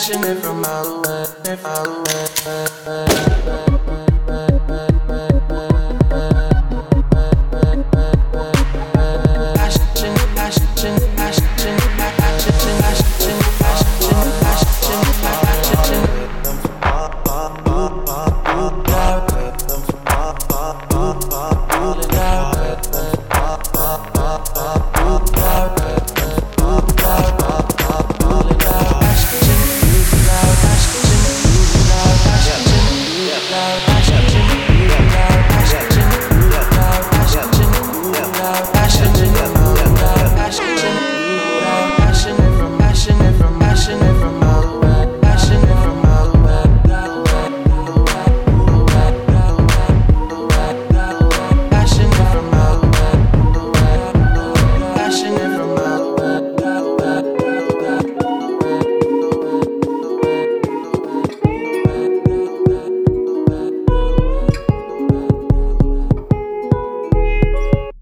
Flashing it from my away, far away.